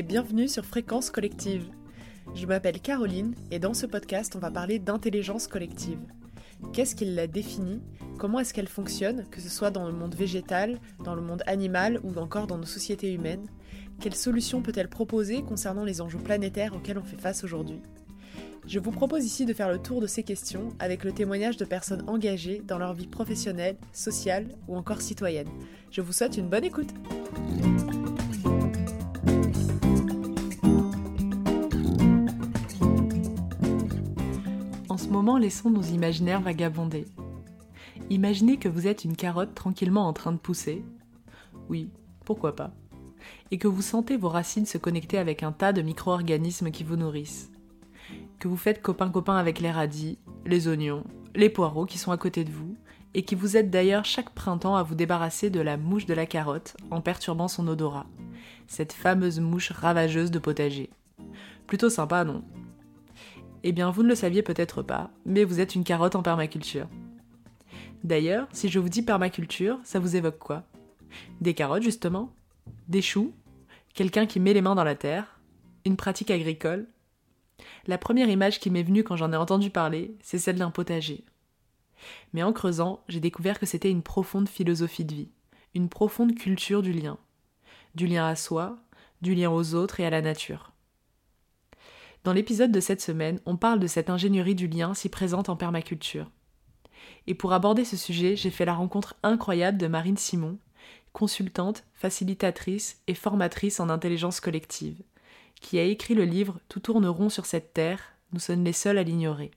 et bienvenue sur Fréquence Collective. Je m'appelle Caroline et dans ce podcast on va parler d'intelligence collective. Qu'est-ce qui la définit? Comment est-ce qu'elle fonctionne, que ce soit dans le monde végétal, dans le monde animal ou encore dans nos sociétés humaines Quelles solutions peut-elle proposer concernant les enjeux planétaires auxquels on fait face aujourd'hui? Je vous propose ici de faire le tour de ces questions avec le témoignage de personnes engagées dans leur vie professionnelle, sociale ou encore citoyenne. Je vous souhaite une bonne écoute. Moment, laissons nos imaginaires vagabonder. Imaginez que vous êtes une carotte tranquillement en train de pousser. Oui, pourquoi pas. Et que vous sentez vos racines se connecter avec un tas de micro-organismes qui vous nourrissent que vous faites copain-copain avec les radis, les oignons, les poireaux qui sont à côté de vous, et qui vous aident d'ailleurs chaque printemps à vous débarrasser de la mouche de la carotte en perturbant son odorat, cette fameuse mouche ravageuse de potager. Plutôt sympa, non? Eh bien, vous ne le saviez peut-être pas, mais vous êtes une carotte en permaculture. D'ailleurs, si je vous dis permaculture, ça vous évoque quoi? Des carottes, justement? Des choux? Quelqu'un qui met les mains dans la terre? Une pratique agricole? La première image qui m'est venue quand j'en ai entendu parler, c'est celle d'un potager. Mais en creusant, j'ai découvert que c'était une profonde philosophie de vie, une profonde culture du lien. Du lien à soi, du lien aux autres et à la nature. Dans l'épisode de cette semaine, on parle de cette ingénierie du lien si présente en permaculture. Et pour aborder ce sujet, j'ai fait la rencontre incroyable de Marine Simon, consultante, facilitatrice et formatrice en intelligence collective qui a écrit le livre Tout tourne rond sur cette terre, nous sommes les seuls à l'ignorer.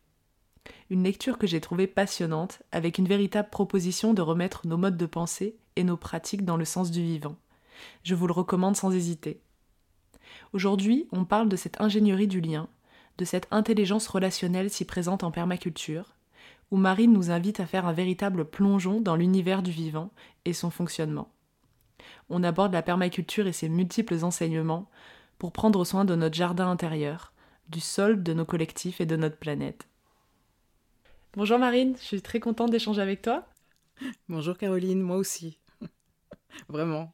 Une lecture que j'ai trouvée passionnante, avec une véritable proposition de remettre nos modes de pensée et nos pratiques dans le sens du vivant. Je vous le recommande sans hésiter. Aujourd'hui, on parle de cette ingénierie du lien, de cette intelligence relationnelle si présente en permaculture, où Marine nous invite à faire un véritable plongeon dans l'univers du vivant et son fonctionnement. On aborde la permaculture et ses multiples enseignements, pour prendre soin de notre jardin intérieur, du sol, de nos collectifs et de notre planète. Bonjour Marine, je suis très contente d'échanger avec toi. Bonjour Caroline, moi aussi. Vraiment.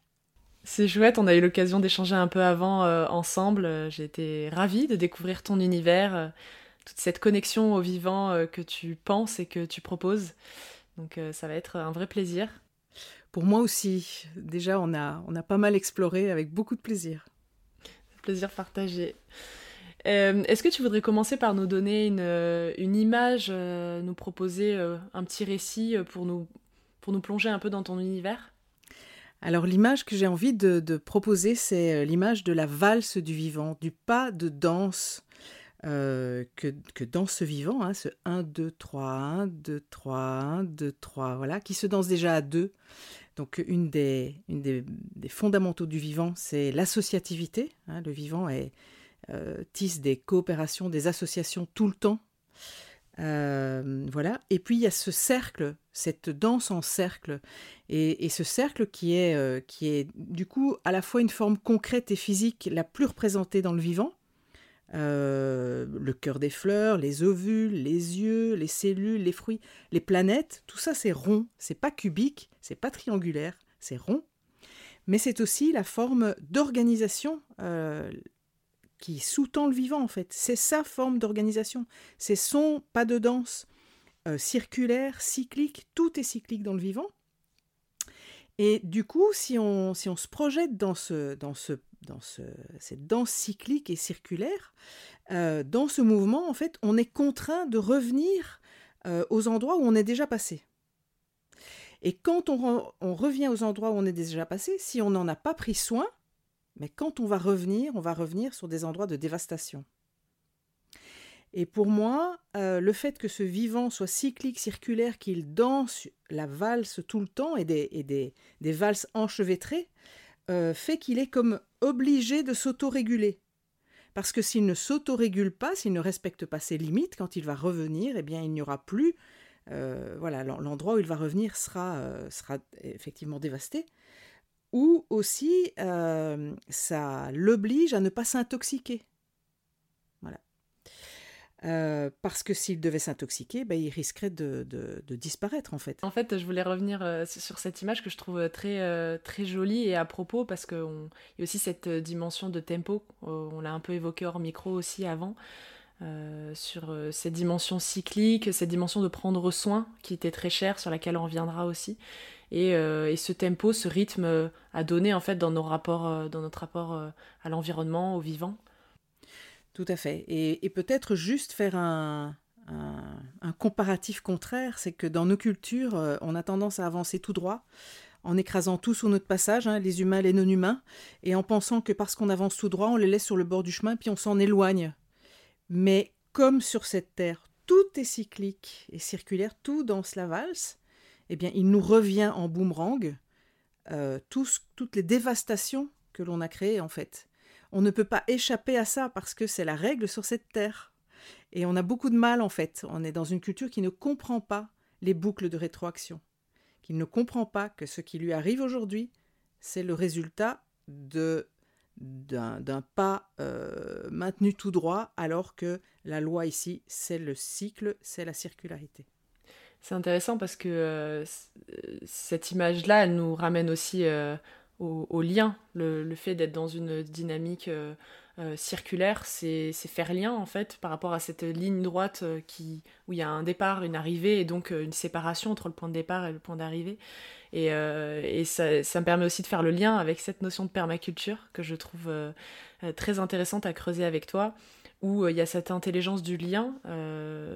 C'est chouette, on a eu l'occasion d'échanger un peu avant euh, ensemble. J'ai été ravie de découvrir ton univers, euh, toute cette connexion au vivant euh, que tu penses et que tu proposes. Donc ça va être un vrai plaisir. Pour moi aussi. Déjà, on a, on a pas mal exploré avec beaucoup de plaisir plaisir partagé. Euh, est-ce que tu voudrais commencer par nous donner une, euh, une image, euh, nous proposer un petit récit pour nous, pour nous plonger un peu dans ton univers? Alors l'image que j'ai envie de, proposer, c'est l'image de la valse du vivant, du pas de danse que, que danse ce vivant, hein, ce 1, 2, 3, 1, 2, 3, 1, 2, 3, voilà, qui se danse déjà à deux. Donc une des, fondamentaux du vivant, c'est l'associativité. Hein. le vivant euh, tisse des coopérations, des associations tout le temps. Euh, voilà. Et puis il y a ce cercle, cette danse en cercle, et, ce cercle qui est, euh, qui est du coup à la fois une forme concrète et physique la plus représentée dans le vivant, euh, le cœur des fleurs, les ovules, les yeux, les cellules, les fruits, les planètes, tout ça c'est rond, c'est pas cubique, c'est pas triangulaire, c'est rond, mais c'est aussi la forme d'organisation qui sous-tend le vivant en fait. C'est sa forme d'organisation, c'est son pas de danse euh, circulaire, cyclique, tout est cyclique dans le vivant. Et du coup, si on, se projette dans ce, dans ce cette danse cyclique et circulaire, euh, dans ce mouvement, en fait, on est contraint de revenir euh, aux endroits où on est déjà passé. Et quand on, on, revient aux endroits où on est déjà passé, si on n'en a pas pris soin, mais quand on va revenir, on va revenir sur des endroits de dévastation. Et pour moi, euh, le fait que ce vivant soit cyclique, circulaire, qu'il danse la valse tout le temps et des, et des, enchevêtrées, euh, fait qu'il est comme obligé de s'autoréguler. Parce que s'il ne s'autorégule pas, s'il ne respecte pas ses limites, quand il va revenir, eh bien, il n'y aura plus. Euh, voilà, l'endroit où il va revenir sera effectivement dévasté. Ou aussi, ça l'oblige à ne pas s'intoxiquer. Voilà. euh, parce que s'il devait s'intoxiquer, ben, il risquerait de, disparaître en fait. En fait, je voulais revenir euh, sur cette image que je trouve très, euh, très jolie et à propos parce qu'il y a aussi cette dimension de tempo, on l'a un peu évoqué hors micro aussi avant, sur cette dimension cyclique, cette dimension de prendre soin qui était très chère, sur laquelle on reviendra aussi. Et, et ce tempo, ce rythme à donner en fait dans, nos rapports, dans notre rapport à l'environnement, au vivant. Tout à fait. Et, peut-être juste faire un, comparatif contraire, c'est que dans nos cultures, euh, on a tendance à avancer tout droit, en écrasant tout sur notre passage, hein, les humains, les non-humains, et en pensant que parce qu'on avance tout droit, on les laisse sur le bord du chemin, puis on s'en éloigne. Mais comme sur cette terre, tout est cyclique et circulaire, tout dans la valse, eh bien, il nous revient en boomerang euh, toutes les dévastations que l'on a créées, en fait. On ne peut pas échapper à ça parce que c'est la règle sur cette terre. Et on a beaucoup de mal en fait. On est dans une culture qui ne comprend pas les boucles de rétroaction, qui ne comprend pas que ce qui lui arrive aujourd'hui, c'est le résultat de d'un pas euh, maintenu tout droit, alors que la loi ici, c'est le cycle, c'est la circularité. C'est intéressant parce que euh, cette image-là, elle nous ramène aussi euh, au, lien. Le, fait d'être dans une dynamique euh, euh, circulaire, c'est faire lien en fait par rapport à cette ligne droite euh, qui, où il y a un départ, une arrivée et donc une séparation entre le point de départ et le point d'arrivée. Et, et ça, ça, me permet aussi de faire le lien avec cette notion de permaculture que je trouve très intéressante à creuser avec toi où il y a cette intelligence du lien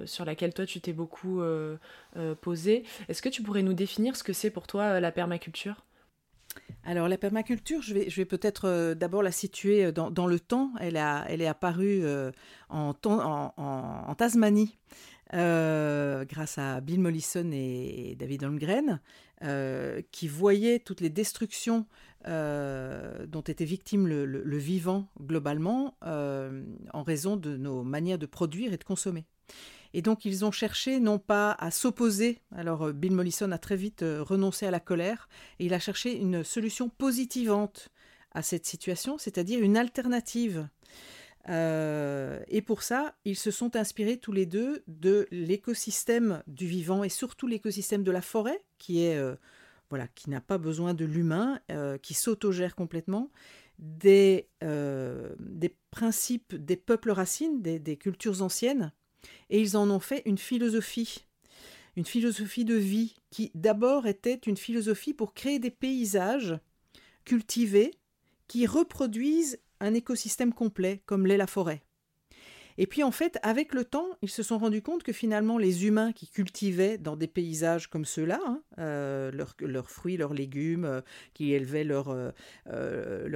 sur laquelle toi tu t'es beaucoup posé. Est-ce que tu pourrais nous définir ce que c'est pour toi la permaculture? Alors la permaculture, je vais, je vais peut-être euh, d'abord la situer euh, dans, le temps. Elle, a, elle est apparue euh, en, en, Tasmanie grâce à Bill Mollison et David Holmgren, qui voyaient toutes les destructions dont était victime le vivant globalement en raison de nos manières de produire et de consommer. Et donc ils ont cherché non pas à s'opposer, alors euh, Bill Mollison a très vite euh, renoncé à la colère, et il a cherché une solution positivante à cette situation, c'est-à-dire une alternative. Euh, et pour ça, ils se sont inspirés tous les deux de l'écosystème du vivant et surtout l'écosystème de la forêt, qui est voilà, qui n'a pas besoin de l'humain, qui s'autogère complètement, des, des principes des peuples racines, des cultures anciennes, et ils en ont fait une philosophie, une philosophie de vie qui d'abord était une philosophie pour créer des paysages cultivés qui reproduisent un écosystème complet comme l'est la forêt. Et puis en fait, avec le temps, ils se sont rendus compte que finalement les humains qui cultivaient dans des paysages comme ceux-là, hein, euh, leurs, fruits, leurs légumes, euh, qui élevaient leur, euh,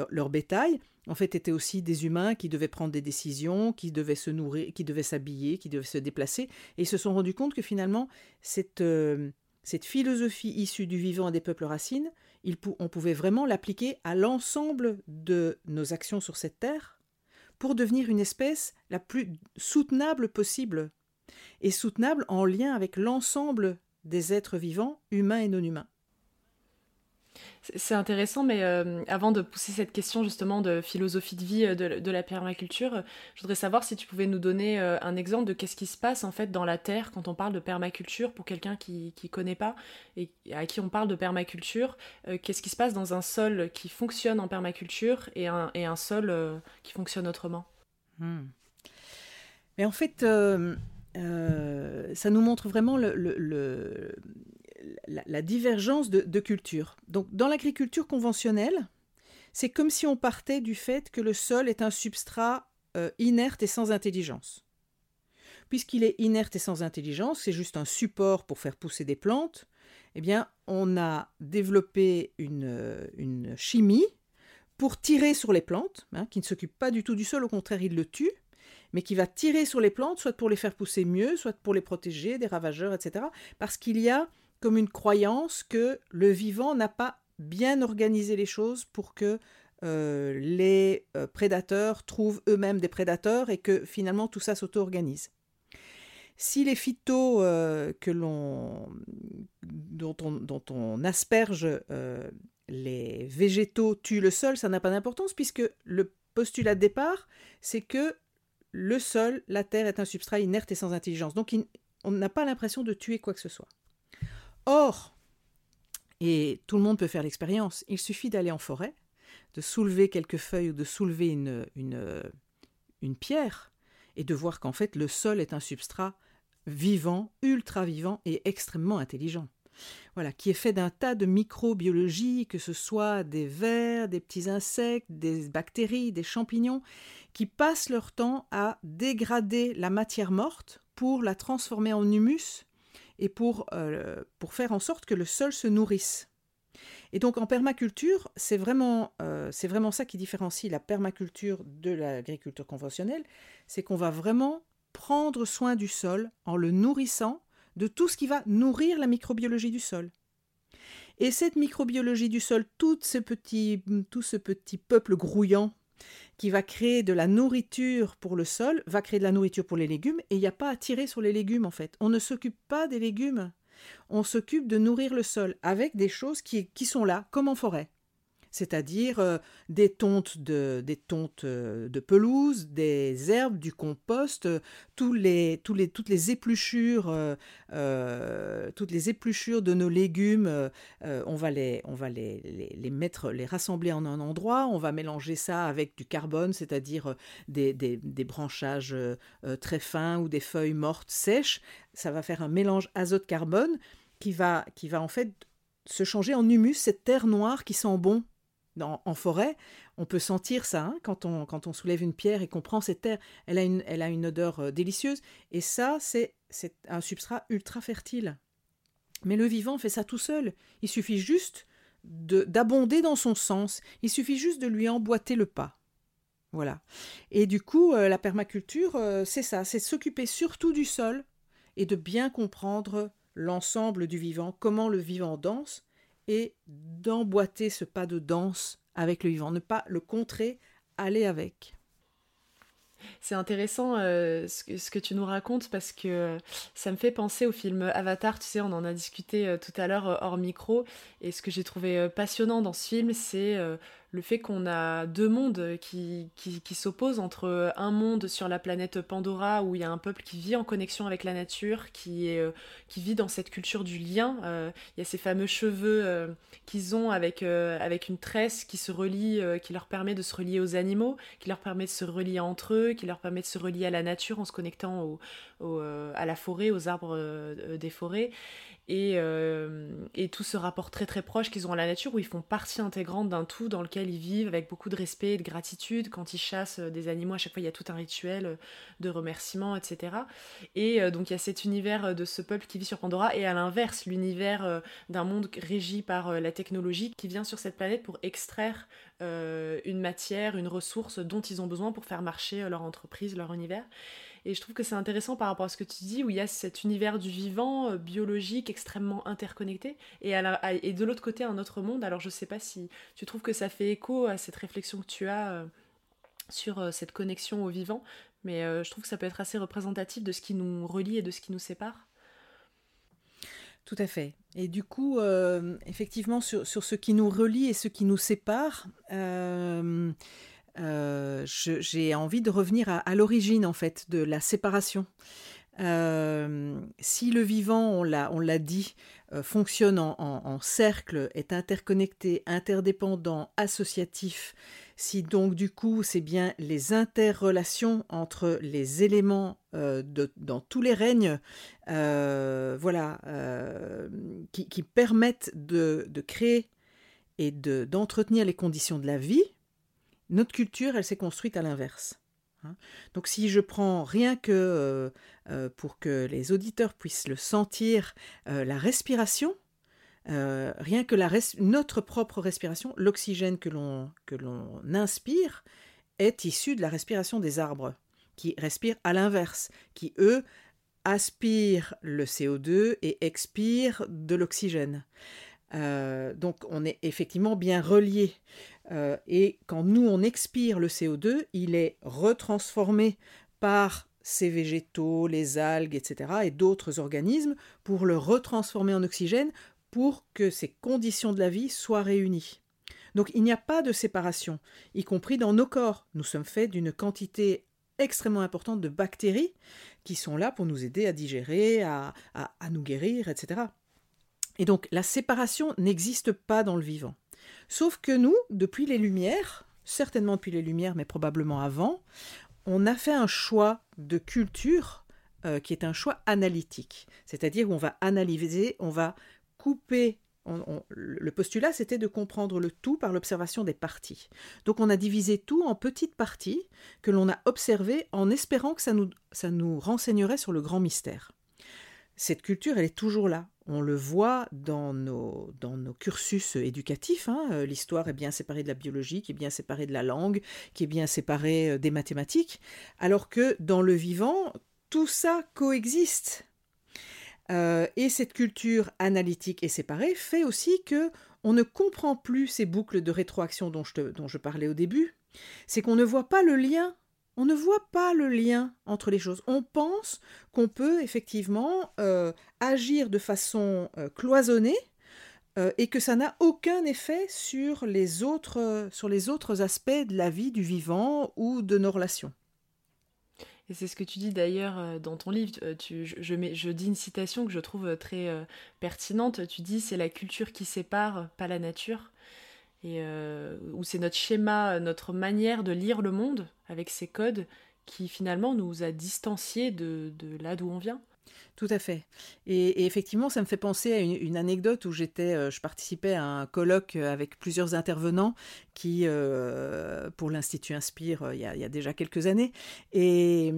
leur, bétail, en fait étaient aussi des humains qui devaient prendre des décisions, qui devaient se nourrir, qui devaient s'habiller, qui devaient se déplacer. Et ils se sont rendus compte que finalement, cette, cette philosophie issue du vivant des peuples racines, on pouvait vraiment l'appliquer à l'ensemble de nos actions sur cette terre pour devenir une espèce la plus soutenable possible, et soutenable en lien avec l'ensemble des êtres vivants, humains et non humains. C'est intéressant, mais euh, avant de pousser cette question justement de philosophie de vie euh, de, la permaculture, je voudrais savoir si tu pouvais nous donner euh, un exemple de qu'est-ce qui se passe en fait dans la terre quand on parle de permaculture pour quelqu'un qui ne connaît pas et à qui on parle de permaculture. qu'est-ce qui se passe dans un sol qui fonctionne en permaculture et un, et un sol qui fonctionne autrement? Hmm. Mais en fait, ça nous montre vraiment le, la, divergence de, culture. Donc, dans l'agriculture conventionnelle, c'est comme si on partait du fait que le sol est un substrat euh, inerte et sans intelligence. Puisqu'il est inerte et sans intelligence, c'est juste un support pour faire pousser des plantes, eh bien, on a développé une, euh, chimie pour tirer sur les plantes, hein, qui ne s'occupe pas du tout du sol, au contraire, il le tue, mais qui va tirer sur les plantes, soit pour les faire pousser mieux, soit pour les protéger des ravageurs, etc. Parce qu'il y a comme une croyance que le vivant n'a pas bien organisé les choses pour que euh, les euh, prédateurs trouvent eux-mêmes des prédateurs et que finalement tout ça s'auto-organise. Si les phytos euh, que l'on, dont, on, dont, on, asperge les végétaux tuent le sol, ça n'a pas d'importance puisque le postulat de départ, c'est que le sol, la terre est un substrat inerte et sans intelligence. Donc on n'a pas l'impression de tuer quoi que ce soit. Or, et tout le monde peut faire l'expérience, il suffit d'aller en forêt, de soulever quelques feuilles ou de soulever une, une, une pierre, et de voir qu'en fait le sol est un substrat vivant, ultra vivant et extrêmement intelligent. Voilà, qui est fait d'un tas de microbiologie, que ce soit des vers, des petits insectes, des bactéries, des champignons, qui passent leur temps à dégrader la matière morte pour la transformer en humus et pour, euh, pour faire en sorte que le sol se nourrisse. Et donc en permaculture, c'est vraiment, euh, ça qui différencie la permaculture de l'agriculture conventionnelle, c'est qu'on va vraiment prendre soin du sol en le nourrissant de tout ce qui va nourrir la microbiologie du sol. Et cette microbiologie du sol, tout ce petit peuple grouillant qui va créer de la nourriture pour le sol, va créer de la nourriture pour les légumes, et il n'y a pas à tirer sur les légumes en fait. On ne s'occupe pas des légumes, on s'occupe de nourrir le sol avec des choses qui, qui sont là, comme en forêt c'est-à-dire euh, des tontes de des tontes euh, de pelouse, des herbes, du compost, euh, les, les, toutes les épluchures, toutes les épluchures de nos légumes, on va les on va les, les, mettre, les rassembler en un endroit, on va mélanger ça avec du carbone, c'est-à-dire des, des, des, branchages très fins ou des feuilles mortes sèches, ça va faire un mélange azote-carbone qui va qui va en fait se changer en humus, cette terre noire qui sent bon en forêt, on peut sentir ça hein, quand, on, soulève une pierre et qu'on prend cette terre. Elle a une, elle a une odeur euh, délicieuse. Et ça, c'est un substrat ultra fertile. Mais le vivant fait ça tout seul. Il suffit juste d'abonder dans son sens. Il suffit juste de lui emboîter le pas. Voilà. Et du coup, euh, la permaculture, euh, c'est ça, c'est s'occuper surtout du sol et de bien comprendre l'ensemble du vivant, comment le vivant danse, et d'emboîter ce pas de danse avec le vivant, ne pas le contrer, aller avec. C'est intéressant euh, ce, que, tu nous racontes parce que ça me fait penser au film Avatar, tu sais, on en a discuté euh, tout à l'heure euh, hors micro, et ce que j'ai trouvé passionnant dans ce film, c'est le fait qu'on a deux mondes qui, qui, s'opposent entre un monde sur la planète Pandora où il y a un peuple qui vit en connexion avec la nature, qui, euh, qui vit dans cette culture du lien. Euh, il y a ces fameux cheveux euh, qu'ils ont avec, avec une tresse qui se relie, qui leur permet de se relier aux animaux, qui leur permet de se relier entre eux, qui leur permet de se relier à la nature en se connectant au, à la forêt, aux arbres des forêts et, euh, et, tout ce rapport très très proche qu'ils ont à la nature où ils font partie intégrante d'un tout dans lequel ils vivent avec beaucoup de respect et de gratitude. Quand ils chassent euh, des animaux, à chaque fois il y a tout un rituel euh, de remerciement, etc. Et donc il y a cet univers de ce peuple qui vit sur Pandora et à l'inverse l'univers d'un monde régi par la technologie qui vient sur cette planète pour extraire une matière, une ressource dont ils ont besoin pour faire marcher leur entreprise, leur univers. Et je trouve que c'est intéressant par rapport à ce que tu dis, où il y a cet univers du vivant, euh, biologique, extrêmement interconnecté, et, de l'autre côté, un autre monde. Alors je sais pas si tu trouves que ça fait écho à cette réflexion que tu as euh, sur euh, cette connexion au vivant, mais je trouve que ça peut être assez représentatif de ce qui nous relie et de ce qui nous sépare. Tout à fait. Et du coup, effectivement, sur, ce qui nous relie et ce qui nous sépare, euh, j'ai envie de revenir à, l'origine en fait de la séparation. Euh, si le vivant, on l'a dit, euh, fonctionne en, cercle, est interconnecté, interdépendant, associatif, si donc du coup c'est bien les interrelations entre les éléments dans tous les règnes, voilà, qui, permettent de, créer et d'entretenir les conditions de la vie, notre culture, elle s'est construite à l'inverse. Hein. Donc si je prends rien que euh, euh, pour que les auditeurs puissent le sentir, euh, la respiration, rien que notre propre respiration, l'oxygène que l'on inspire, est issu de la respiration des arbres, qui respirent à l'inverse, qui eux aspirent le CO2 et expirent de l'oxygène. donc on est effectivement bien reliés. Euh, et quand nous, on expire le CO2, il est retransformé par ces végétaux, les algues, etc., et d'autres organismes, pour le retransformer en oxygène, pour que ces conditions de la vie soient réunies. Donc il n'y a pas de séparation, y compris dans nos corps. Nous sommes faits d'une quantité extrêmement importante de bactéries qui sont là pour nous aider à digérer, à, à nous guérir, etc. Et donc la séparation n'existe pas dans le vivant. Sauf que nous, depuis les Lumières, certainement depuis les Lumières, mais probablement avant, on a fait un choix de culture euh, qui est un choix analytique. C'est-à-dire on va analyser, on va couper. le postulat, c'était de comprendre le tout par l'observation des parties. Donc on a divisé tout en petites parties que l'on a observées en espérant que ça nous renseignerait sur le grand mystère. Cette culture, elle est toujours là. On le voit dans nos, dans nos cursus éducatifs. Hein. Euh, l'histoire est bien séparée de la biologie, qui est bien séparée de la langue, qui est bien séparée euh, des mathématiques, alors que dans le vivant, tout ça coexiste. Euh, et cette culture analytique et séparée fait aussi que on ne comprend plus ces boucles de rétroaction dont je, dont je parlais au début. C'est qu'on ne voit pas le lien on ne voit pas le lien entre les choses. On pense qu'on peut effectivement euh, agir de façon euh, cloisonnée euh, et que ça n'a aucun effet sur les, autres, sur les autres aspects de la vie du vivant ou de nos relations. Et c'est ce que tu dis d'ailleurs dans ton livre. Je, je, dis une citation que je trouve très pertinente. Tu dis c'est la culture qui sépare, pas la nature et euh, où c'est notre schéma, notre manière de lire le monde avec ces codes qui finalement nous a distanciés de, là d'où on vient. Tout à fait. Et, effectivement, ça me fait penser à une, anecdote où j'étais, euh, je participais à un colloque avec plusieurs intervenants qui, euh, pour l'Institut Inspire, il y, a, déjà quelques années. Et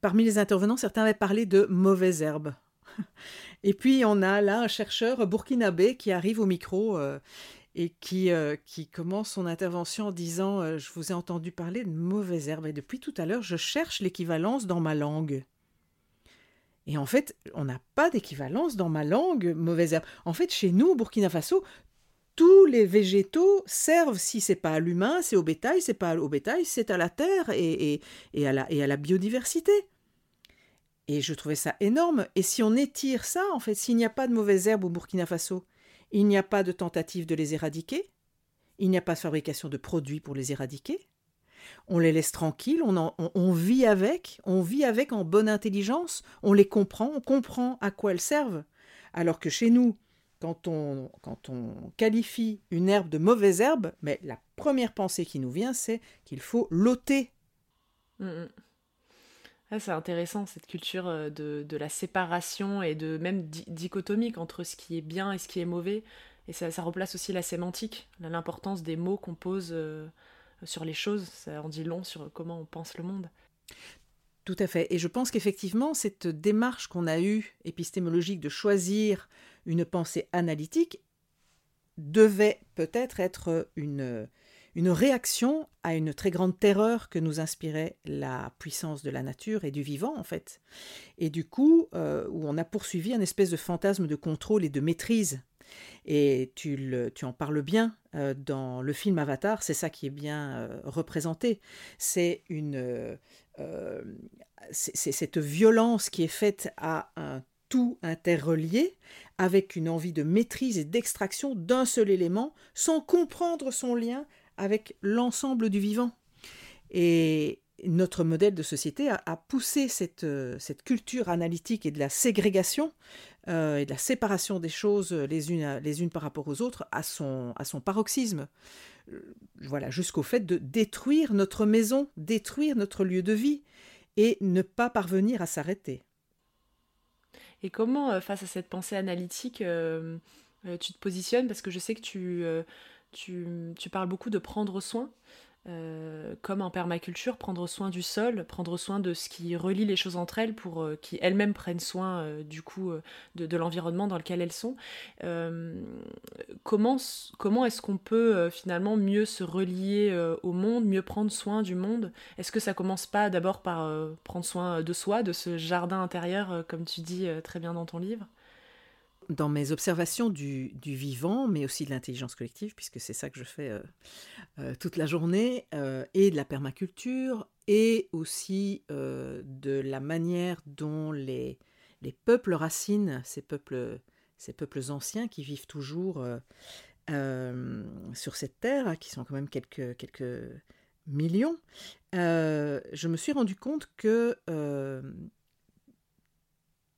parmi les intervenants, certains avaient parlé de mauvaises herbes. Et puis on a là un chercheur burkinabé qui arrive au micro et qui, euh, qui commence son intervention en disant euh, Je vous ai entendu parler de mauvaises herbes et depuis tout à l'heure, je cherche l'équivalence dans ma langue. Et en fait, on n'a pas d'équivalence dans ma langue, mauvaise herbe. En fait, chez nous, au Burkina Faso, tous les végétaux servent, si c'est pas à l'humain, c'est au bétail, c'est pas au bétail, c'est à la terre et, et, et, à la, et à la biodiversité. Et je trouvais ça énorme. Et si on étire ça, en fait, s'il n'y a pas de mauvaises herbes au Burkina Faso, il n'y a pas de tentative de les éradiquer. Il n'y a pas de fabrication de produits pour les éradiquer. On les laisse tranquilles, on, vit avec, on vit avec en bonne intelligence, on les comprend, on comprend à quoi elles servent. Alors que chez nous, quand on, qualifie une herbe de mauvaise herbe, mais la première pensée qui nous vient, c'est qu'il faut l'ôter. Mmh, mmh. Ah, c'est intéressant cette culture euh, de, la séparation et de même dichotomique entre ce qui est bien et ce qui est mauvais. Et ça, replace aussi la sémantique, l'importance des mots qu'on pose euh, sur les choses. Ça en dit long sur comment on pense le monde. Tout à fait. Et je pense qu'effectivement, cette démarche qu'on a eue, épistémologique, de choisir une pensée analytique, devait peut-être être une, une réaction à une très grande terreur que nous inspirait la puissance de la nature et du vivant en fait. Et du coup, euh, où on a poursuivi un espèce de fantasme de contrôle et de maîtrise. Et tu, tu en parles bien euh, dans le film Avatar, c'est ça qui est bien euh, représenté. C'est une, c'est cette violence qui est faite à un tout interrelié, avec une envie de maîtrise et d'extraction d'un seul élément, sans comprendre son lien avec l'ensemble du vivant. Et notre modèle de société a, poussé cette, euh, cette, culture analytique et de la ségrégation euh, et de la séparation des choses les unes, les unes par rapport aux autres à son, à son paroxysme. Euh, voilà, jusqu'au fait de détruire notre maison, détruire notre lieu de vie et ne pas parvenir à s'arrêter. Et comment, face à cette pensée analytique, tu te positionnes? Parce que je sais que tu tu, parles beaucoup de prendre soin, euh, comme en permaculture, prendre soin du sol, prendre soin de ce qui relie les choses entre elles pour euh, qu'elles-mêmes prennent soin euh, du coup de, l'environnement dans lequel elles sont. comment comment est-ce qu'on peut finalement mieux se relier au monde, mieux prendre soin du monde? Est-ce que ça commence pas d'abord par prendre soin de soi, de ce jardin intérieur, comme tu dis très bien dans ton livre? Dans mes observations du, vivant, mais aussi de l'intelligence collective, puisque c'est ça que je fais euh, euh, toute la journée, euh, et de la permaculture, et aussi de la manière dont les, les peuples racines, ces peuples, ces peuples anciens qui vivent toujours sur cette terre, qui sont quand même quelques millions, je me suis rendu compte que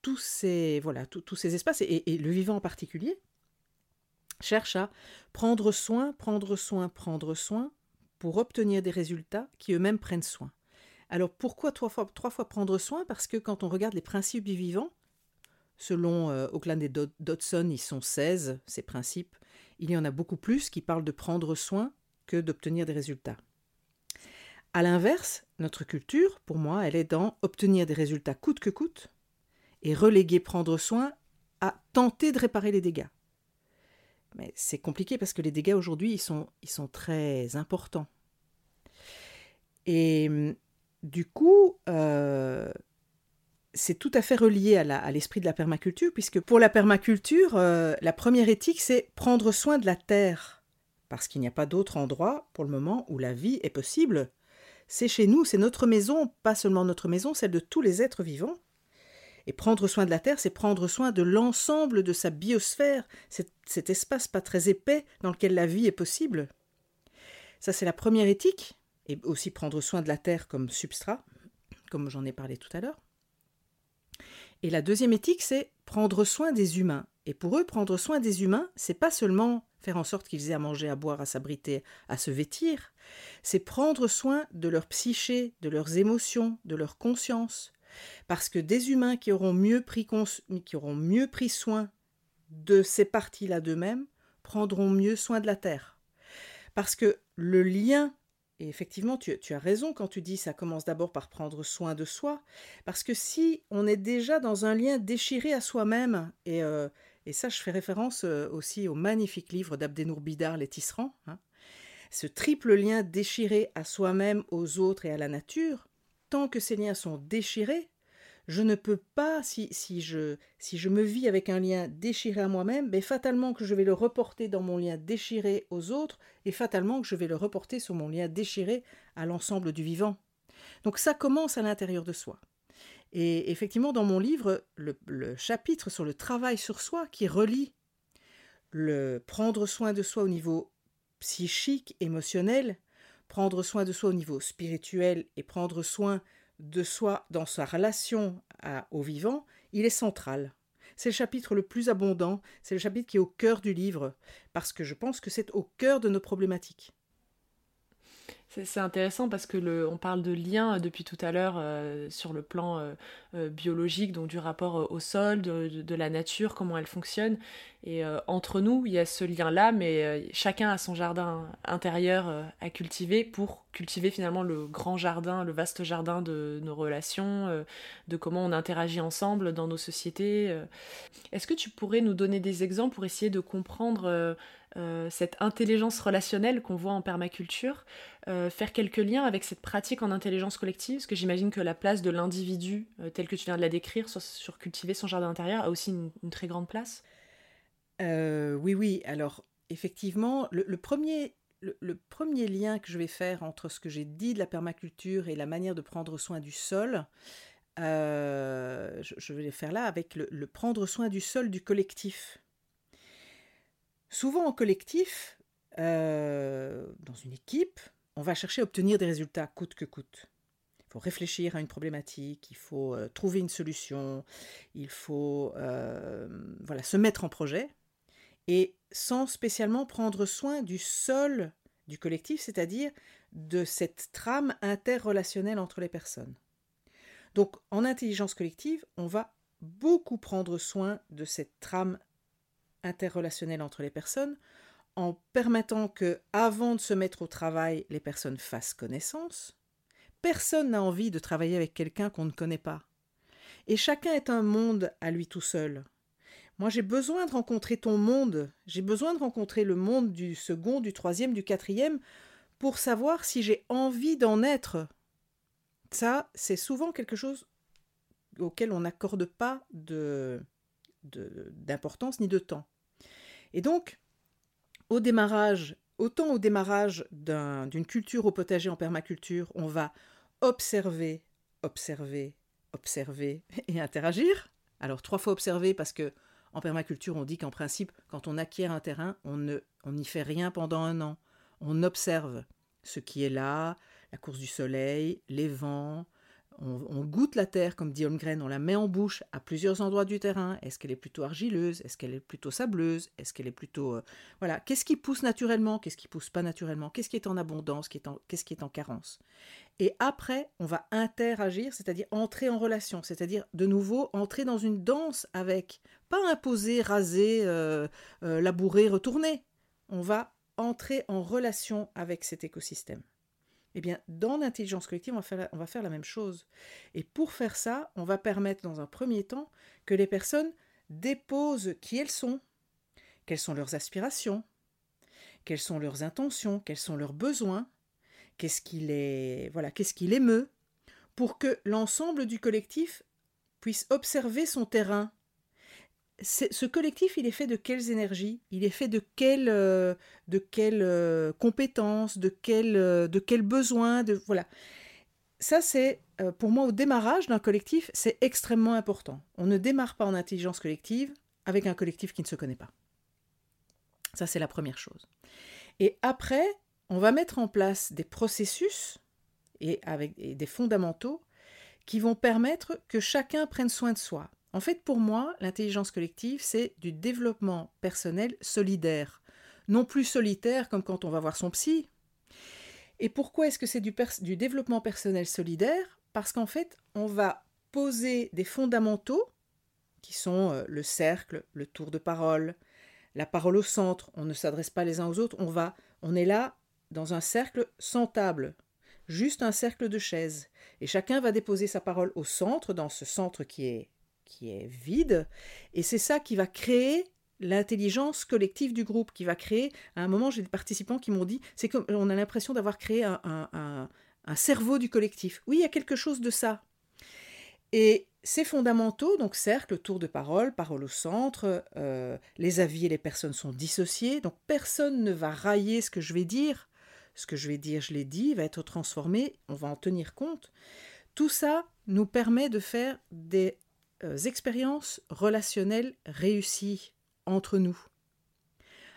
tous ces, voilà, tous ces espaces, et, le vivant en particulier, cherche à prendre soin, prendre soin, prendre soin pour obtenir des résultats qui eux-mêmes prennent soin. Alors pourquoi trois fois, trois fois prendre soin? Parce que quand on regarde les principes du vivant, selon euh, Auckland et Dodson, ils sont 16, ces principes. Il y en a beaucoup plus qui parlent de prendre soin que d'obtenir des résultats. À l'inverse, notre culture, pour moi, elle est dans obtenir des résultats coûte que coûte et reléguer prendre soin à tenter de réparer les dégâts. Mais c'est compliqué parce que les dégâts aujourd'hui, ils sont, très importants. Et hum, du coup, euh, c'est tout à fait relié à l'esprit de la permaculture, puisque pour la permaculture, euh, la première éthique, c'est prendre soin de la terre, parce qu'il n'y a pas d'autre endroit pour le moment où la vie est possible. C'est chez nous, c'est notre maison, pas seulement notre maison, celle de tous les êtres vivants. Et prendre soin de la Terre, c'est prendre soin de l'ensemble de sa biosphère, cet, espace pas très épais dans lequel la vie est possible. Ça, c'est la première éthique, et aussi prendre soin de la Terre comme substrat, comme j'en ai parlé tout à l'heure. Et la deuxième éthique, c'est prendre soin des humains. Et pour eux, prendre soin des humains, c'est pas seulement faire en sorte qu'ils aient à manger, à boire, à s'abriter, à se vêtir, c'est prendre soin de leur psyché, de leurs émotions, de leur conscience, parce que des humains qui auront mieux pris, soin de ces parties-là d'eux-mêmes prendront mieux soin de la terre. Parce que le lien, et effectivement tu, as raison quand tu dis ça commence d'abord par prendre soin de soi, parce que si on est déjà dans un lien déchiré à soi-même, et, euh, et ça je fais référence euh, aussi au magnifique livre d'Abdenour Bidar, Les Tisserands, hein, ce triple lien déchiré à soi-même, aux autres et à la nature, tant que ces liens sont déchirés, je ne peux pas, si, je, me vis avec un lien déchiré à moi-même, ben, fatalement que je vais le reporter dans mon lien déchiré aux autres, et fatalement que je vais le reporter sur mon lien déchiré à l'ensemble du vivant. Donc ça commence à l'intérieur de soi. Et effectivement, dans mon livre, le chapitre sur le travail sur soi qui relie le prendre soin de soi au niveau psychique, émotionnel, prendre soin de soi au niveau spirituel et prendre soin de soi dans sa relation au vivant, il est central. C'est le chapitre le plus abondant, c'est le chapitre qui est au cœur du livre, parce que je pense que c'est au cœur de nos problématiques. C'est intéressant parce que le, on parle de lien euh, depuis tout à l'heure euh, sur le plan euh, biologique, donc du rapport au sol, de, la nature, comment elle fonctionne. Et entre nous, il y a ce lien-là, mais chacun a son jardin intérieur à cultiver pour cultiver finalement le grand jardin, le vaste jardin de nos relations, de comment on interagit ensemble dans nos sociétés. Est-ce que tu pourrais nous donner des exemples pour essayer de comprendre cette intelligence relationnelle qu'on voit en permaculture, euh, faire quelques liens avec cette pratique en intelligence collective, parce que j'imagine que la place de l'individu, euh, tel que tu viens de la décrire, sur, cultiver son jardin intérieur, a aussi une, très grande place. oui, oui. Alors, effectivement, le, premier, le, premier lien que je vais faire entre ce que j'ai dit de la permaculture et la manière de prendre soin du sol, je, vais le faire là avec le prendre soin du sol du collectif. Souvent en collectif, euh, dans une équipe, on va chercher à obtenir des résultats coûte que coûte. Il faut réfléchir à une problématique, il faut euh, trouver une solution, il faut euh, se mettre en projet, et sans spécialement prendre soin du sol du collectif, c'est-à-dire de cette trame interrelationnelle entre les personnes. Donc en intelligence collective, on va beaucoup prendre soin de cette trame interrelationnel entre les personnes en permettant que, avant de se mettre au travail, les personnes fassent connaissance. Personne n'a envie de travailler avec quelqu'un qu'on ne connaît pas. Et chacun est un monde à lui tout seul. Moi, j'ai besoin de rencontrer ton monde, j'ai besoin de rencontrer le monde du second, du troisième, du quatrième, pour savoir si j'ai envie d'en être. Ça, c'est souvent quelque chose auquel on n'accorde pas de, d'importance ni de temps. Et donc, au démarrage, autant au démarrage d'une culture au potager en permaculture, on va observer, observer, observer et interagir. Alors trois fois observer parce que en permaculture, on dit qu'en principe, quand on acquiert un terrain, on n'y fait rien pendant un an. On observe ce qui est là, la course du soleil, les vents, on, goûte la terre, comme dit Holmgren, on la met en bouche à plusieurs endroits du terrain. Est-ce qu'elle est plutôt argileuse? Est-ce qu'elle est plutôt sableuse? Est-ce qu'elle est plutôt... Euh, voilà, qu'est-ce qui pousse naturellement? Qu'est-ce qui pousse pas naturellement? Qu'est-ce qui est en abondance? Qu'est-ce qui est en carence? Et après, on va interagir, c'est-à-dire entrer en relation, c'est-à-dire de nouveau entrer dans une danse avec, pas imposer, raser, euh, euh, labourer, retourner. On va entrer en relation avec cet écosystème. Eh dans l'intelligence collective, on va, faire la, on va faire la même chose. Et pour faire ça, on va permettre dans un premier temps que les personnes déposent qui elles sont, quelles sont leurs aspirations, quelles sont leurs intentions, quels sont leurs besoins, qu'est-ce qui les, voilà, qu'est-ce qui l'émeut, pour que l'ensemble du collectif puisse observer son terrain ce collectif, il est fait de quelles énergies? Il est fait de quelles, euh, de quelles euh, compétences, de quels, euh, de quels besoins de, Voilà. Ça, c'est, pour moi, au démarrage d'un collectif, c'est extrêmement important. On ne démarre pas en intelligence collective avec un collectif qui ne se connaît pas. Ça, c'est la première chose. Et après, on va mettre en place des processus et avec et des fondamentaux qui vont permettre que chacun prenne soin de soi. En fait, pour moi, l'intelligence collective, c'est du développement personnel solidaire, non plus solitaire comme quand on va voir son psy. Et pourquoi est-ce que c'est du, développement personnel solidaire? Parce qu'en fait, on va poser des fondamentaux qui sont euh, le cercle, le tour de parole, la parole au centre, on ne s'adresse pas les uns aux autres, on va on est là dans un cercle sans table, juste un cercle de chaises. Et chacun va déposer sa parole au centre dans ce centre qui est qui est vide, et c'est ça qui va créer l'intelligence collective du groupe, qui va créer, à un moment j'ai des participants qui m'ont dit, c'est comme on a l'impression d'avoir créé un, un, cerveau du collectif. Oui, il y a quelque chose de ça. Et ces fondamentaux, donc cercle, tour de parole, parole au centre, euh, les avis et les personnes sont dissociés, donc personne ne va railler ce que je vais dire. Ce que je vais dire, je l'ai dit, va être transformé, on va en tenir compte. Tout ça nous permet de faire des expériences relationnelles réussies entre nous.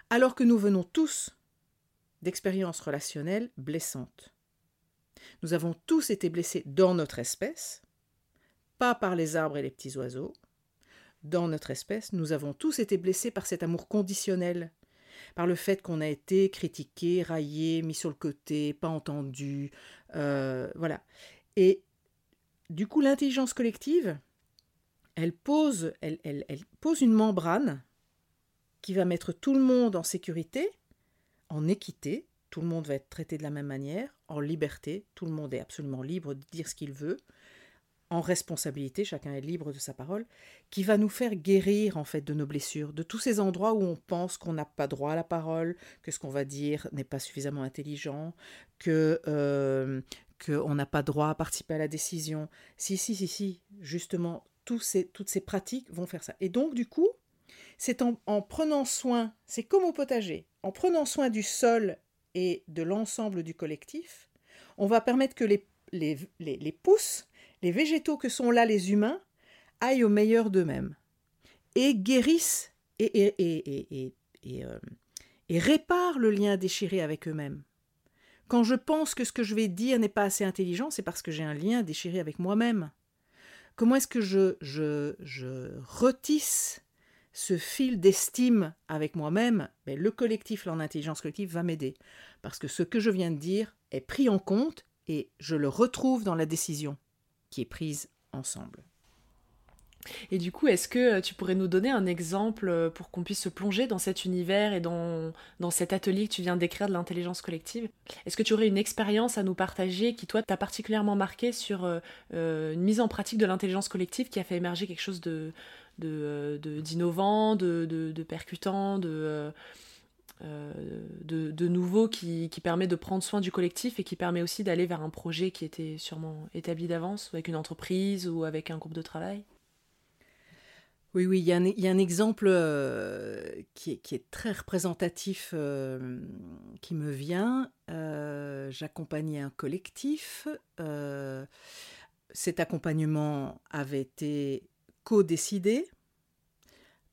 Alors que nous venons tous d'expériences relationnelles blessantes. Nous avons tous été blessés dans notre espèce, pas par les arbres et les petits oiseaux. Dans notre espèce, nous avons tous été blessés par cet amour conditionnel, par le fait qu'on a été critiqué, raillé, mis sur le côté, pas entendu, euh, voilà. Et du coup, l'intelligence collective, elle pose, elle, pose une membrane qui va mettre tout le monde en sécurité, en équité, tout le monde va être traité de la même manière, en liberté, tout le monde est absolument libre de dire ce qu'il veut, en responsabilité, chacun est libre de sa parole, qui va nous faire guérir en fait de nos blessures, de tous ces endroits où on pense qu'on n'a pas droit à la parole, que ce qu'on va dire n'est pas suffisamment intelligent, que euh, qu'on n'a pas droit à participer à la décision. Si, si, si, si, justement, toutes ces pratiques vont faire ça. Et donc, du coup, c'est en, prenant soin, c'est comme au potager, en prenant soin du sol et de l'ensemble du collectif, on va permettre que les, pousses, les végétaux que sont là les humains, aillent au meilleur d'eux-mêmes et guérissent et, et, et, euh, et réparent le lien déchiré avec eux-mêmes. Quand je pense que ce que je vais dire n'est pas assez intelligent, c'est parce que j'ai un lien déchiré avec moi-même. Comment est-ce que je, je, retisse ce fil d'estime avec moi-même ben, Le collectif, en intelligence collective, va m'aider. Parce que ce que je viens de dire est pris en compte et je le retrouve dans la décision qui est prise ensemble. Et du coup, est-ce que euh, tu pourrais nous donner un exemple euh, pour qu'on puisse se plonger dans cet univers et dans, dans cet atelier que tu viens d'écrire de l'intelligence collective? Est-ce que tu aurais une expérience à nous partager qui, toi, t'a particulièrement marqué sur euh, une mise en pratique de l'intelligence collective qui a fait émerger quelque chose de, d'innovant, de, de, de, percutant, de, de, nouveau qui, qui, permet de prendre soin du collectif et qui permet aussi d'aller vers un projet qui était sûrement établi d'avance, avec une entreprise ou avec un groupe de travail? Oui, oui, il y, a un, exemple euh, qui, est, très représentatif euh, qui me vient. Euh, j'accompagnais un collectif. cet accompagnement avait été co-décidé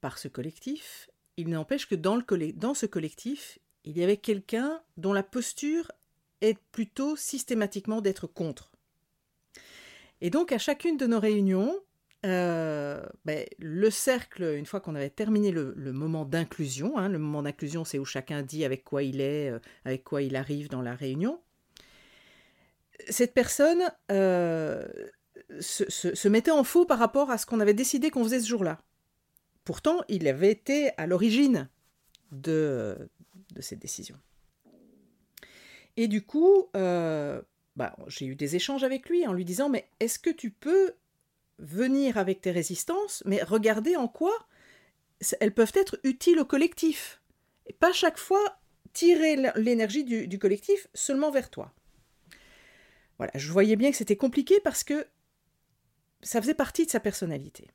par ce collectif. Il n'empêche que dans ce collectif, il y avait quelqu'un dont la posture est plutôt systématiquement d'être contre. Et donc à chacune de nos réunions, euh, ben, le cercle, une fois qu'on avait terminé le, moment d'inclusion, hein, le moment d'inclusion c'est où chacun dit avec quoi il est, euh, avec quoi il arrive dans la réunion, cette personne euh, se, mettait en faux par rapport à ce qu'on avait décidé qu'on faisait ce jour-là. Pourtant, il avait été à l'origine de, cette décision. Et du coup, bah, j'ai eu des échanges avec lui en lui disant, mais est-ce que tu peux venir avec tes résistances, mais regarder en quoi elles peuvent être utiles au collectif. Et pas chaque fois tirer l'énergie du, collectif seulement vers toi. Voilà, je voyais bien que c'était compliqué parce que ça faisait partie de sa personnalité.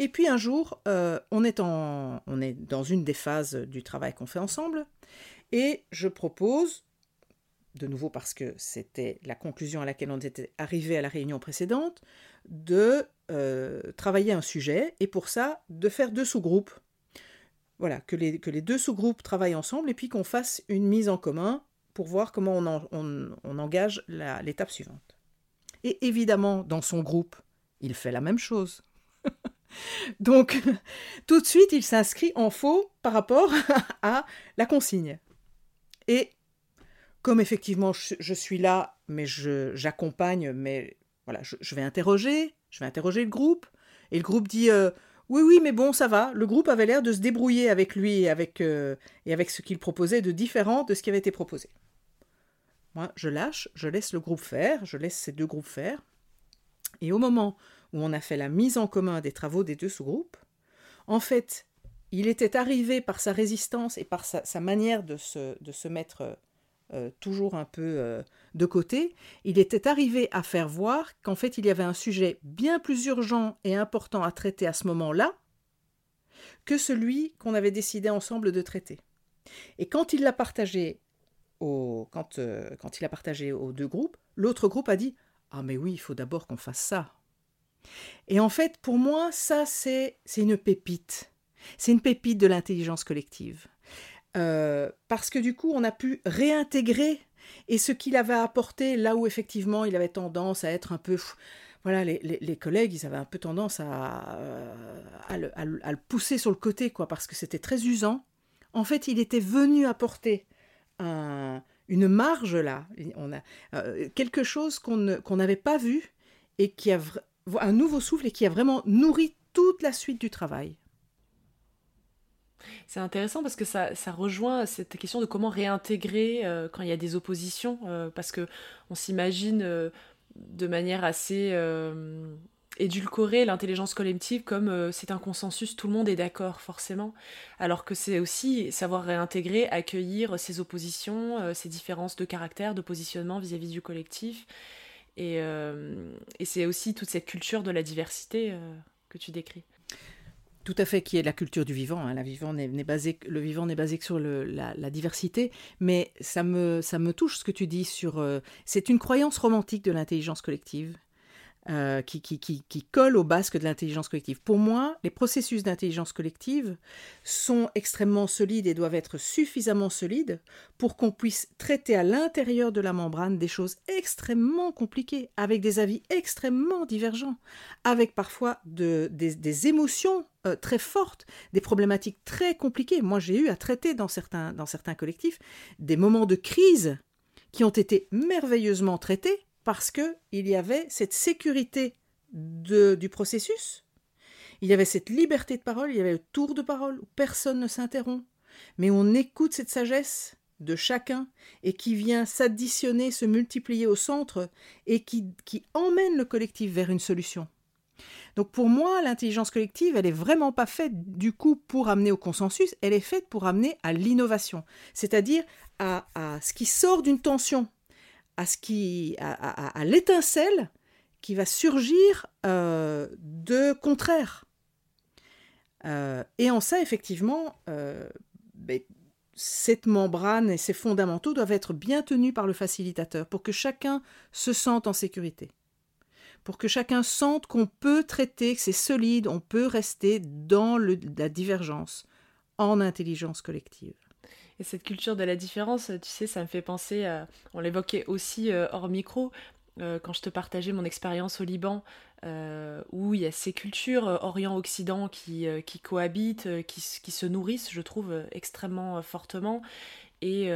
Et puis un jour, euh, on, est en, on est dans une des phases du travail qu'on fait ensemble, et je propose de nouveau parce que c'était la conclusion à laquelle on était arrivé à la réunion précédente, de euh, travailler un sujet et pour ça de faire deux sous-groupes. Voilà, que les, deux sous-groupes travaillent ensemble et puis qu'on fasse une mise en commun pour voir comment on, on engage l'étape suivante. Et évidemment, dans son groupe, il fait la même chose. Donc, tout de suite, il s'inscrit en faux par rapport à la consigne. Et comme effectivement je, suis là, mais j'accompagne, mais voilà, je, vais interroger, je vais interroger le groupe, et le groupe dit euh, oui, oui, mais bon, ça va. Le groupe avait l'air de se débrouiller avec lui et avec, euh, et avec ce qu'il proposait de différent de ce qui avait été proposé. Moi, je lâche, je laisse le groupe faire, je laisse ces deux groupes faire. Et au moment où on a fait la mise en commun des travaux des deux sous-groupes, en fait, il était arrivé par sa résistance et par sa, manière de se, de se mettre euh, toujours un peu euh, de côté, il était arrivé à faire voir qu'en fait il y avait un sujet bien plus urgent et important à traiter à ce moment-là que celui qu'on avait décidé ensemble de traiter. Et quand il l'a partagé quand, euh, quand il a partagé aux deux groupes, l'autre groupe a dit Ah mais oui, il faut d'abord qu'on fasse ça. Et en fait, pour moi, ça c'est une pépite. C'est une pépite de l'intelligence collective. Euh, parce que du coup, on a pu réintégrer et ce qu'il avait apporté là où effectivement il avait tendance à être un peu... Voilà, les, collègues, ils avaient un peu tendance à, euh, à, le, pousser sur le côté, quoi, parce que c'était très usant. En fait, il était venu apporter une marge là, on a, euh, quelque chose qu'on n'avait pas vu et qui a un nouveau souffle et qui a vraiment nourri toute la suite du travail. C'est intéressant parce que ça, rejoint cette question de comment réintégrer euh, quand il y a des oppositions, euh, parce que on s'imagine euh, de manière assez édulcorée l'intelligence collective comme c'est un consensus, tout le monde est d'accord forcément, alors que c'est aussi savoir réintégrer, accueillir ces oppositions, ces différences de caractère, de positionnement vis-à-vis du collectif, et c'est aussi toute cette culture de la diversité que tu décris. Tout à fait, qui est la culture du vivant. Hein. Vivant basé, le vivant n'est basé que sur la, diversité, mais ça me, ça me touche ce que tu dis sur. Euh, c'est une croyance romantique de l'intelligence collective. Euh, qui, qui, qui, qui, colle au basque de l'intelligence collective. Pour moi, les processus d'intelligence collective sont extrêmement solides et doivent être suffisamment solides pour qu'on puisse traiter à l'intérieur de la membrane des choses extrêmement compliquées, avec des avis extrêmement divergents, avec parfois de, des, émotions euh, très fortes, des problématiques très compliquées. Moi, j'ai eu à traiter dans certains, dans certains collectifs des moments de crise qui ont été merveilleusement traités parce qu'il y avait cette sécurité du processus, il y avait cette liberté de parole, il y avait le tour de parole où personne ne s'interrompt, mais on écoute cette sagesse de chacun et qui vient s'additionner, se multiplier au centre et qui, emmène le collectif vers une solution. Donc pour moi, l'intelligence collective, elle n'est vraiment pas faite du coup pour amener au consensus, elle est faite pour amener à l'innovation, c'est-à-dire à, ce qui sort d'une tension à ce qui, à, l'étincelle qui va surgir euh, de contraire. Euh, et en ça, effectivement, euh, ben, cette membrane et ces fondamentaux doivent être bien tenus par le facilitateur pour que chacun se sente en sécurité. Pour que chacun sente qu'on peut traiter, que c'est solide, on peut rester dans la divergence en intelligence collective. Et cette culture de la différence, tu sais, ça me fait penser à... On l'évoquait aussi hors micro, quand je te partageais mon expérience au Liban, où il y a ces cultures Orient-Occident qui, qui cohabitent, qui, qui, se nourrissent, je trouve, extrêmement fortement. Et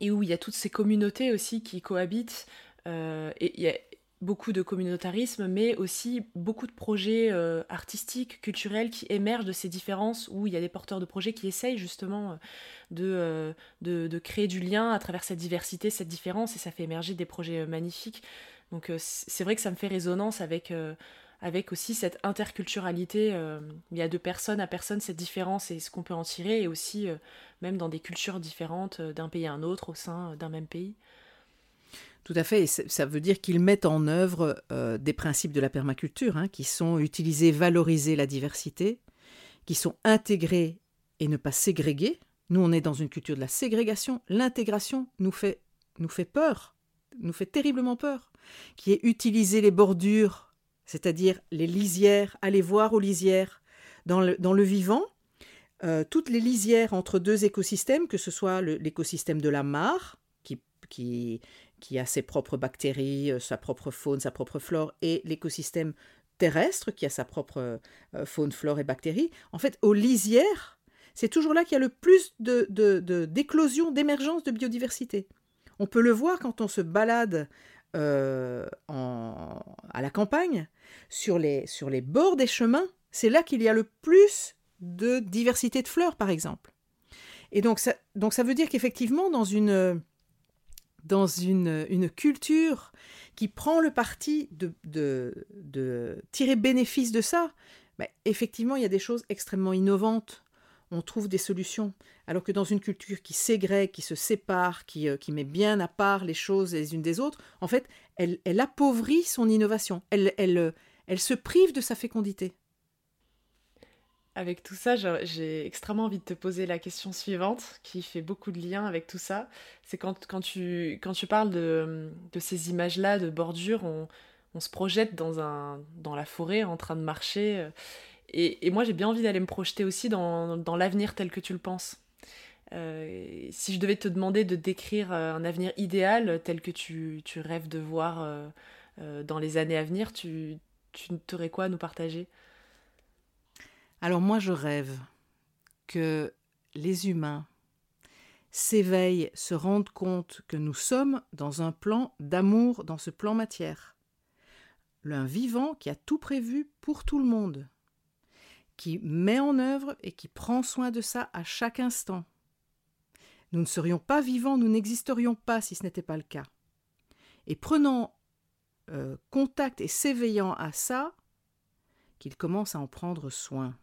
et où il y a toutes ces communautés aussi qui cohabitent. Euh, et il y a beaucoup de communautarisme, mais aussi beaucoup de projets euh, artistiques, culturels qui émergent de ces différences, où il y a des porteurs de projets qui essayent justement euh, de, de, de, créer du lien à travers cette diversité, cette différence, et ça fait émerger des projets magnifiques. Donc c'est vrai que ça me fait résonance avec avec aussi cette interculturalité. Euh, il y a de personne à personne cette différence et ce qu'on peut en tirer, et aussi euh, même dans des cultures différentes euh, d'un pays à un autre au sein d'un même pays. Tout à fait, ça veut dire qu'ils mettent en œuvre des principes de la permaculture, hein, qui sont utiliser, valoriser la diversité, qui sont intégrés et ne pas ségréguer. Nous, on est dans une culture de la ségrégation. L'intégration nous fait, nous fait peur, nous fait terriblement peur, qui est utiliser les bordures c'est-à-dire les lisières, aller voir aux lisières dans le, vivant, euh, toutes les lisières entre deux écosystèmes, que ce soit l'écosystème de la mare, qui, qui, a ses propres bactéries, euh, sa propre faune, sa propre flore, et l'écosystème terrestre, qui a sa propre euh, faune, flore et bactéries. En fait, aux lisières, c'est toujours là qu'il y a le plus d'éclosion, de, de, d'émergence de biodiversité. On peut le voir quand on se balade euh, en, à la campagne, sur les, sur les bords des chemins, c'est là qu'il y a le plus de diversité de fleurs, par exemple. Et donc ça, donc ça veut dire qu'effectivement, dans une, dans une, une culture qui prend le parti de, de, de tirer bénéfice de ça, effectivement, il y a des choses extrêmement innovantes on trouve des solutions. Alors que dans une culture qui ségrègue, qui se sépare, qui, euh, qui met bien à part les choses les unes des autres, en fait, elle, elle appauvrit son innovation. Elle, elle, euh, elle se prive de sa fécondité. Avec tout ça, j'ai extrêmement envie de te poser la question suivante, qui fait beaucoup de liens avec tout ça. C'est quand, tu, parles de, ces images-là, de bordure, on, se projette dans, un, dans la forêt en train de marcher. Euh, et, moi, j'ai bien envie d'aller me projeter aussi dans, dans l'avenir tel que tu le penses. Euh, si je devais te demander de décrire euh, un avenir idéal tel que tu, rêves de voir dans les années à venir, tu, tu aurais quoi à nous partager? Alors moi, je rêve que les humains s'éveillent, se rendent compte que nous sommes dans un plan d'amour, dans ce plan matière. Un vivant qui a tout prévu pour tout le monde qui met en œuvre et qui prend soin de ça à chaque instant. Nous ne serions pas vivants, nous n'existerions pas si ce n'était pas le cas. Et prenant euh, contact et s'éveillant à ça, qu'il commence à en prendre soin.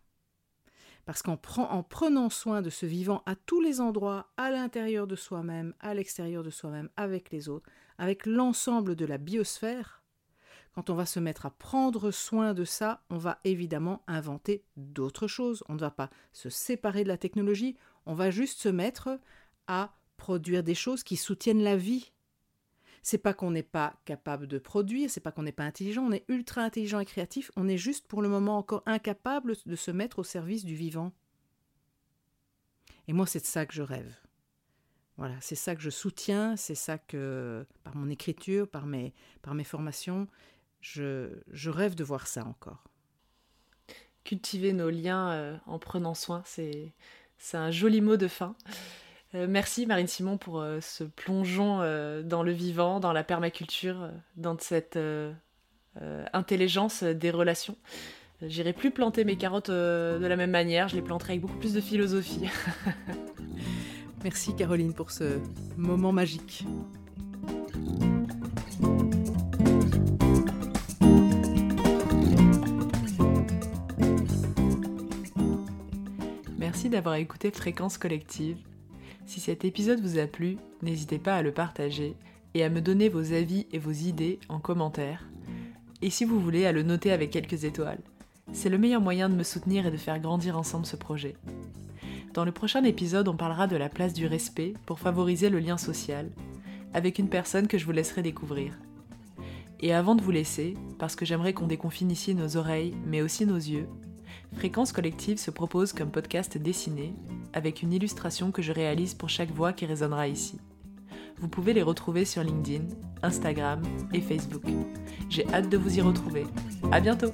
Parce qu'en en prenant soin de ce vivant à tous les endroits, à l'intérieur de soi-même, à l'extérieur de soi-même, avec les autres, avec l'ensemble de la biosphère, quand on va se mettre à prendre soin de ça, on va évidemment inventer d'autres choses. On ne va pas se séparer de la technologie, on va juste se mettre à produire des choses qui soutiennent la vie. C'est pas qu'on n'est pas capable de produire, c'est pas qu'on n'est pas intelligent, on est ultra intelligent et créatif, on est juste pour le moment encore incapable de se mettre au service du vivant. Et moi, c'est de ça que je rêve. Voilà, c'est ça que je soutiens, c'est ça que, par mon écriture, par mes, par mes formations, je, rêve de voir ça encore. Cultiver nos liens euh, en prenant soin, c'est un joli mot de fin. Euh, merci Marine Simon pour euh, ce plongeon dans le vivant, dans la permaculture, dans cette intelligence des relations. J'irai plus planter mes carottes de la même manière, je les planterai avec beaucoup plus de philosophie. Merci Caroline pour ce moment magique. d'avoir écouté Fréquence Collective. Si cet épisode vous a plu, n'hésitez pas à le partager et à me donner vos avis et vos idées en commentaire. Et si vous voulez, à le noter avec quelques étoiles. C'est le meilleur moyen de me soutenir et de faire grandir ensemble ce projet. Dans le prochain épisode, on parlera de la place du respect pour favoriser le lien social, avec une personne que je vous laisserai découvrir. Et avant de vous laisser, parce que j'aimerais qu'on déconfine ici nos oreilles, mais aussi nos yeux, Fréquence Collective se propose comme podcast dessiné, avec une illustration que je réalise pour chaque voix qui résonnera ici. Vous pouvez les retrouver sur LinkedIn, Instagram et Facebook. J'ai hâte de vous y retrouver. À bientôt!